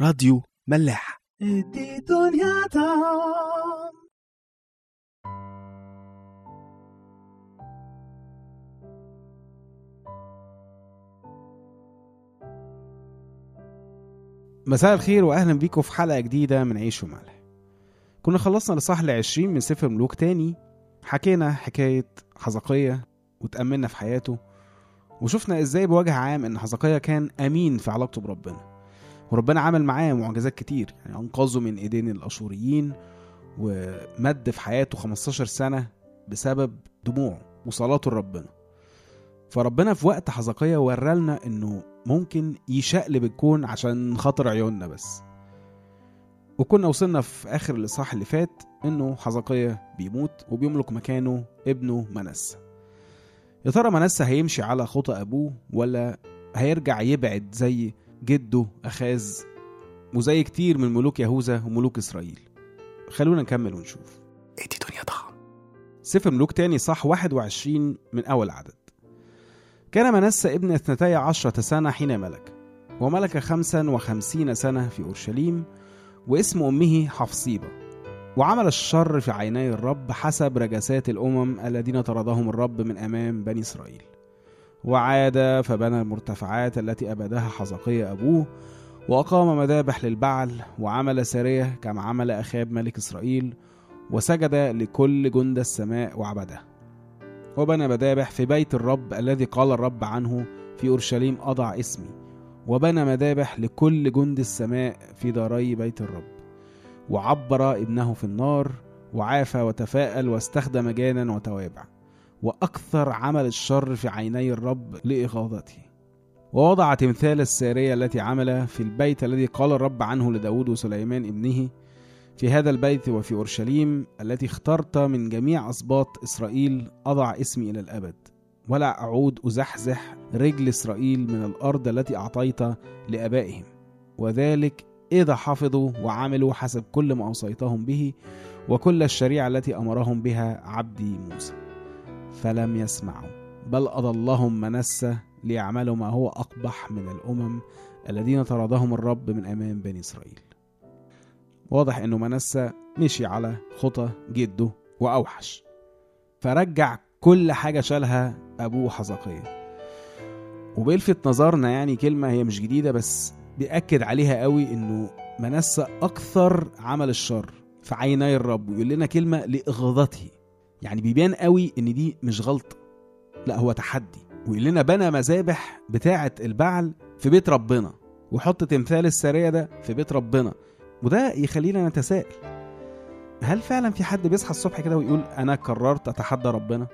راديو ملاح. مساء الخير واهلا بيكم في حلقة جديدة من عيش وملح. كنا خلصنا لصح العشرين من سفر ملوك تاني حكينا حكاية حزقية وتأملنا في حياته وشفنا إزاي بوجه عام إن حزقية كان أمين في علاقته بربنا. وربنا عمل معاه معجزات كتير. يعني أنقذه من إيدين الأشوريين ومد في حياته 15 سنة بسبب دموعه وصلاته لربنا. فربنا في وقت حزقية ورالنا إنه ممكن يشقلب الكون عشان خاطر عيوننا بس. وكنا وصلنا في آخر الإصحاح اللي فات إنه حزقية بيموت وبيملك مكانه ابنه منسى يا ترى منسى هيمشي على خطى أبوه ولا هيرجع يبعد زي جده أخاز وزي كتير من ملوك يهوذا وملوك إسرائيل. خلونا نكمل ونشوف. إدي دنيا طعم سفر ملوك تاني صح 21 من أول عدد. كان منسى ابن اثنتي عشرة سنة حين ملك وملك خمسا وخمسين سنة في أورشليم واسم أمه حفصيبة. وعمل الشر في عيني الرب حسب رجسات الأمم الذين طردهم الرب من أمام بني إسرائيل. وعاد فبنى المرتفعات التي أبدها حزقية أبوه وأقام مذابح للبعل وعمل سارية كما عمل أخاب ملك إسرائيل وسجد لكل جند السماء وعبده. وبنى مذابح في بيت الرب الذي قال الرب عنه في أورشليم أضع اسمي وبنى مذابح لكل جند السماء في داري بيت الرب. وعبر ابنه في النار وعافى وتفاءل واستخدم جانا وتوابع. وأكثر عمل الشر في عيني الرب لإغاظته ووضع تمثال السارية التي عمل في البيت الذي قال الرب عنه لداود وسليمان ابنه في هذا البيت وفي أورشليم التي اخترت من جميع أسباط إسرائيل أضع اسمي إلى الأبد. ولا أعود أزحزح رجل إسرائيل من الأرض التي أعطيت لآبائهم. وذلك إذا حفظوا وعملوا حسب كل ما أوصيتهم به وكل الشريعة التي أمرهم بها عبدي موسى. فلم يسمعوا. بل أضلهم منسى ليعملوا ما هو أقبح من الأمم الذين طردهم الرب من أمام بني إسرائيل. واضح إنه منسى مشي على خطى جده وأوحش. فرجع كل حاجة شالها ابوه حزقية. وبيلفت نظرنا يعني كلمة هي مش جديدة بس بيأكد عليها قوي إنه منسى أكثر عمل الشر في عيني الرب ويقول لنا كلمة لإغاظته. يعني بيبان قوي إن دي مش غلطة. لا هو تحدي. ويقول لنا بنى مذابح بتاعة البعل في بيت ربنا وحط تمثال السارية ده في بيت ربنا. وده يخلينا نتساءل. هل فعلا في حد بيصحى الصبح كده ويقول أنا قررت أتحدى ربنا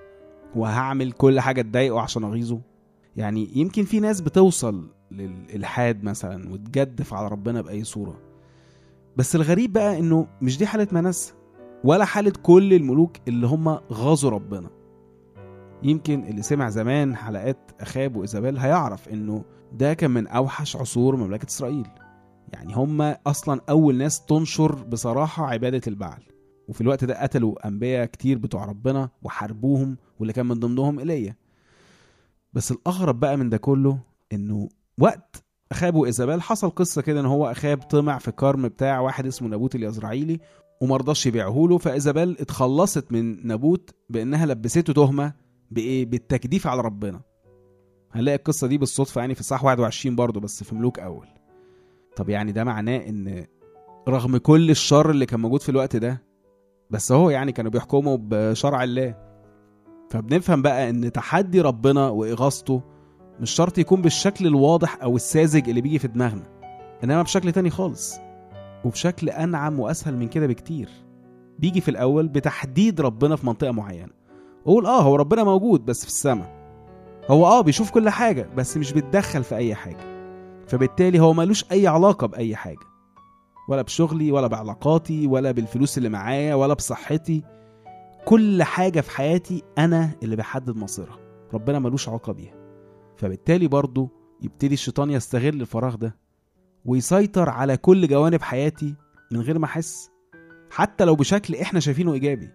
وهعمل كل حاجة تضايقه عشان أغيظه؟ يعني يمكن في ناس بتوصل للالحاد مثلا وتجدف على ربنا بأي صورة. بس الغريب بقى إنه مش دي حالة منسى ولا حالة كل الملوك اللي هم غاظوا ربنا. يمكن اللي سمع زمان حلقات أخاب وإيزابيل هيعرف إنه ده كان من أوحش عصور مملكة إسرائيل. يعني هم أصلا أول ناس تنشر بصراحة عبادة البعل. وفي الوقت ده قتلوا أنبياء كتير بتوع ربنا وحاربوهم واللي كان من ضمنهم إيليا. بس الأغرب بقى من ده كله إنه وقت أخاب وإيزابيل حصل قصة كده إن هو أخاب طمع في كرم بتاع واحد اسمه نابوت اليزرعيلي ومرضاش يبيعه له فايزابيل اتخلصت من نابوت بأنها لبسته تهمة بإيه؟ بالتكديف على ربنا. هنلاقي القصة دي بالصدفة يعني في صح 21 برضه بس في ملوك أول. طب يعني ده معناه إن رغم كل الشر اللي كان موجود في الوقت ده بس هو يعني كانوا بيحكموا بشرع الله. فبنفهم بقى إن تحدي ربنا وإغاظته مش شرط يكون بالشكل الواضح أو الساذج اللي بيجي في دماغنا إنما بشكل تاني خالص. وبشكل أنعم وأسهل من كده بكتير. بيجي في الأول بتحديد ربنا في منطقة معينة. أقول آه هو ربنا موجود بس في السماء. هو آه بيشوف كل حاجة بس مش بيتدخل في أي حاجة. فبالتالي هو ملوش أي علاقة بأي حاجة. ولا بشغلي ولا بعلاقاتي ولا بالفلوس اللي معايا ولا بصحتي. كل حاجة في حياتي أنا اللي بحدد مصيرها. ربنا ملوش علاقة بيها. فبالتالي برضه يبتدي الشيطان يستغل الفراغ ده ويسيطر على كل جوانب حياتي من غير ما أحس حتى لو بشكل إحنا شايفينه إيجابي.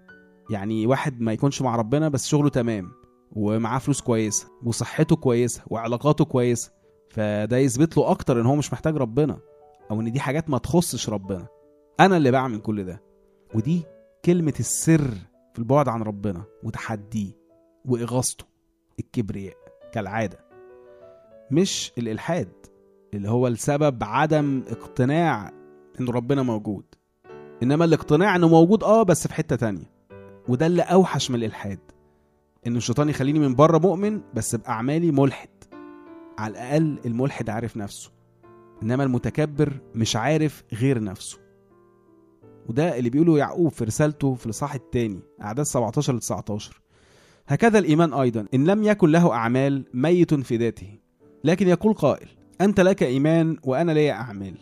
يعني واحد ما يكونش مع ربنا بس شغله تمام ومعاه فلوس كويسة وصحته كويسة وعلاقاته كويسة فده يثبت له أكتر إن هو مش محتاج ربنا أو إن دي حاجات ما تخصش ربنا. أنا اللي بعمل كل ده. ودي كلمة السر في البعد عن ربنا وتحديه وإغاظته الكبرياء كالعادة مش الإلحاد. اللي هو السبب عدم اقتناع إن ربنا موجود. إنما الاقتناع إنه موجود آه بس في حتة تانية. وده اللي أوحش من الإلحاد. إن الشيطان يخليني من بره مؤمن بس بأعمالي ملحد. على الأقل الملحد عارف نفسه. إنما المتكبر مش عارف غير نفسه. وده اللي بيقوله يعقوب في رسالته في الإصحاح الثاني أعداد 17 ل 19 هكذا الإيمان أيضا. إن لم يكن له أعمال ميت في ذاته لكن يقول قائل أنت لك إيمان وأنا لي أعمال.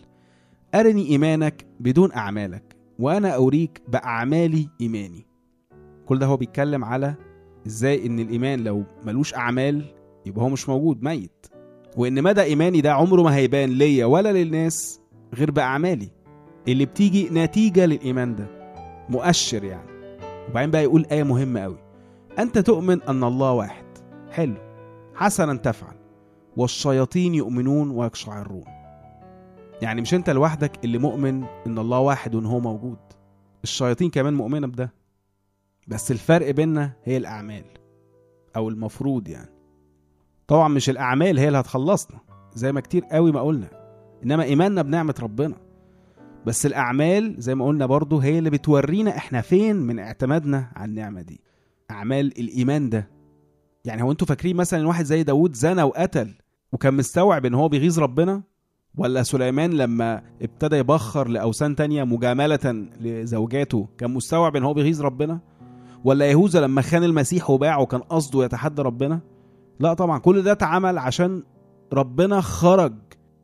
أرني إيمانك بدون أعمالك وأنا أوريك بأعمالي إيماني. كل ده هو بيتكلم على إزاي إن الإيمان لو ملوش أعمال يبقى هو مش موجود ميت. وإن مدى إيماني ده عمره ما هيبان ليا ولا للناس غير بأعمالي. اللي بتيجي نتيجة للإيمان ده مؤشر يعني. وبعدين بقى يقول آية مهمة قوي أنت تؤمن أن الله واحد. حلو. حسنا تفعل. والشياطين يؤمنون ويقشعرون يعني مش أنت لوحدك اللي مؤمن أن الله واحد وأن هو موجود. الشياطين كمان مؤمنة بده. بس الفرق بيننا هي الأعمال أو المفروض يعني. طبعا مش الأعمال هي اللي هتخلصنا زي ما كتير قوي ما قلنا. إنما إيماننا بنعمة ربنا. بس الأعمال زي ما قلنا برضو هي اللي بتورينا إحنا فين من اعتمادنا على النعمة دي. أعمال الإيمان ده. يعني هو أنتوا فاكرين مثلا واحد زي داود زنى وقتل وكان مستوعب إن هو بيغيظ ربنا ولا سليمان لما ابتدى يبخر لأوثان تانية مجاملة لزوجاته كان مستوعب إن هو بيغيظ ربنا؟ ولا يهوذا لما خان المسيح وباعه كان قصده يتحدى ربنا؟ لا طبعا كل ده اتعمل عشان ربنا خرج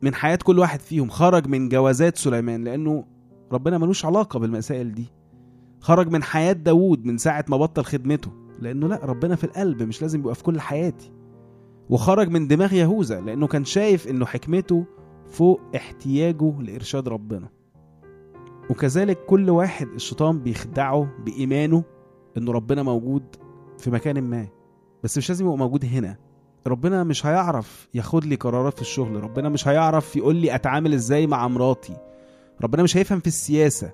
من حياة كل واحد فيهم خرج من جوازات سليمان لأنه ربنا ملوش علاقة بالمسائل دي. خرج من حياة داوود من ساعة ما بطل خدمته لأنه لا ربنا في القلب مش لازم يبقى في كل حياتي. وخرج من دماغ يهوذا لأنه كان شايف إنه حكمته فوق احتياجه لإرشاد ربنا. وكذلك كل واحد الشيطان بيخدعه بإيمانه إنه ربنا موجود في مكان ما. بس مش لازم يبقى موجود هنا. ربنا مش هيعرف ياخد لي قرارات في الشغل. ربنا مش هيعرف يقول لي أتعامل إزاي مع مراتي. ربنا مش هيفهم في السياسة.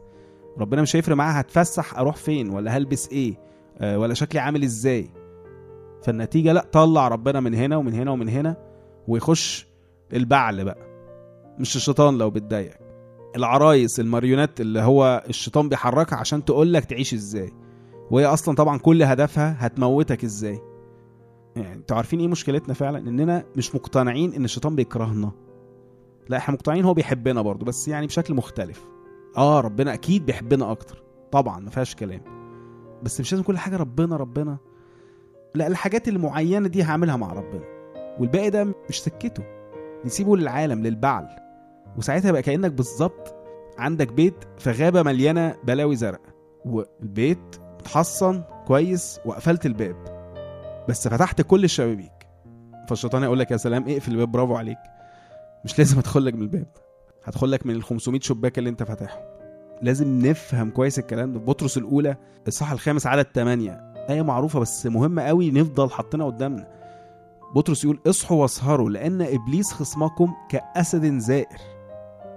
ربنا مش هيفرق معاها هتفسح أروح فين ولا هلبس إيه أه ولا شكلي عامل إزاي. فالنتيجة لا طلع ربنا من هنا ومن هنا ومن هنا ويخش البعل بقى. مش الشيطان لو بتضايقك العرايس الماريونات اللي هو الشيطان بيحركها عشان تقول لك تعيش إزاي. وهي أصلا طبعا كل هدفها هتموتك إزاي. يعني أنتوا عارفين إيه مشكلتنا فعلا؟ إننا مش مقتنعين إن الشيطان بيكرهنا. لا إحنا مقتنعين هو بيحبنا برضه بس يعني بشكل مختلف. آه ربنا أكيد بيحبنا أكتر. طبعا ما فيهاش كلام. بس مش لازم كل حاجة ربنا ربنا. لا الحاجات المعينة دي هعملها مع ربنا. والباقي ده مش سكته. نسيبه للعالم للبعل. وساعتها يبقى كأنك بالظبط عندك بيت في غابة مليانة بلاوي زرق. والبيت متحصن كويس وقفلت الباب. بس فتحت كل الشبابيك. فالشيطان يقول لك يا سلام اقفل الباب برافو عليك. مش لازم ادخل لك من الباب. هدخل لك من ال 500 شباك اللي انت فاتحهم لازم نفهم كويس الكلام ده. بطرس الأولى الصح الخامس عدد 8 آية معروفة بس مهمه قوي نفضل حاطينها قدامنا. بطرس يقول اصحوا واسهروا لأن إبليس خصمكم كأسد زائر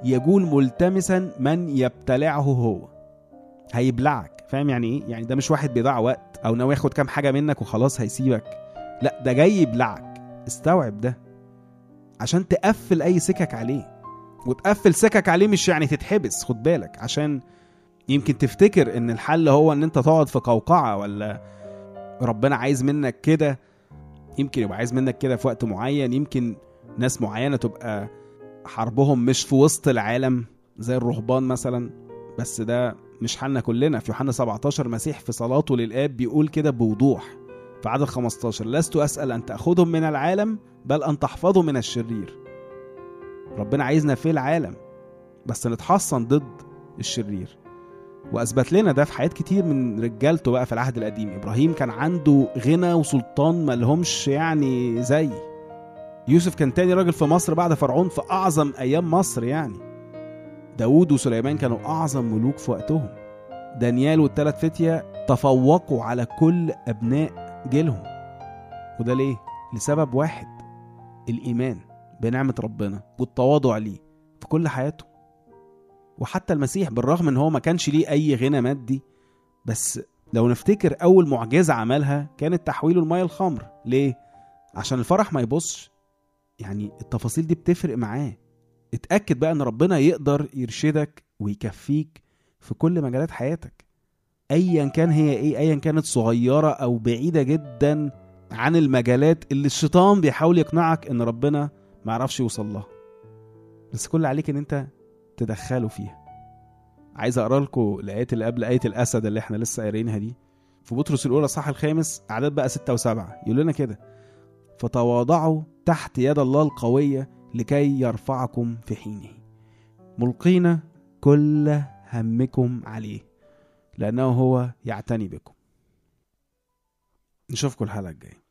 يجول ملتمسا من يبتلعه هو. هيبلعك. فاهم يعني إيه؟ يعني ده مش واحد بيضيع وقت أو ناوي ياخد كام حاجة منك وخلاص هيسيبك. لا ده جاي يبلعك. استوعب ده. عشان تقفل أي سكك عليه. وتقفل سكك عليه مش يعني تتحبس خد بالك عشان يمكن تفتكر إن الحل هو إن أنت تقعد في قوقعة ولا ربنا عايز منك كده يمكن يبقى عايز منك كده في وقت معين يمكن ناس معينة تبقى حربهم مش في وسط العالم زي الرهبان مثلا بس ده مش حالنا كلنا. في يوحنا 17 مسيح في صلاته للآب بيقول كده بوضوح في عدد 15 لست أسأل أن تأخذهم من العالم بل أن تحفظهم من الشرير. ربنا عايزنا في العالم بس نتحصن ضد الشرير. وأثبت لنا ده في حياة كتير من رجالته بقى في العهد القديم. إبراهيم كان عنده غنى وسلطان ملهمش يعني زي. يوسف كان تاني راجل في مصر بعد فرعون في أعظم أيام مصر يعني. داود وسليمان كانوا أعظم ملوك في وقتهم. دانيال والتلات فتية تفوقوا على كل أبناء جيلهم. وده ليه؟ لسبب واحد الإيمان بنعمة ربنا والتواضع ليه في كل حياتهم. وحتى المسيح بالرغم إن هو ما كانش ليه أي غنى مادي بس لو نفتكر أول معجزة عملها كانت تحويله الميه الخمر. ليه؟ عشان الفرح ما يبصش. يعني التفاصيل دي بتفرق معاه. اتأكد بقى إن ربنا يقدر يرشدك ويكفيك في كل مجالات حياتك. ايا كان هي إيه ايا كانت صغيرة أو بعيدة جدا عن المجالات اللي الشيطان بيحاول يقنعك إن ربنا ما يعرفش يوصل لها. بس كل عليك إن أنت تدخله فيها. عايز أقرأ لكم الآيات اللي قبل آية الأسد اللي إحنا لسه قارينها دي. في بطرس الأولى صح الخامس أعداد بقى ستة وسبعة. يقول لنا كده فتواضعوا تحت يد الله القوية لكي يرفعكم في حينه. ملقين كل همكم عليه لأنه هو يعتني بكم. نشوفكم الحلقة الجاية.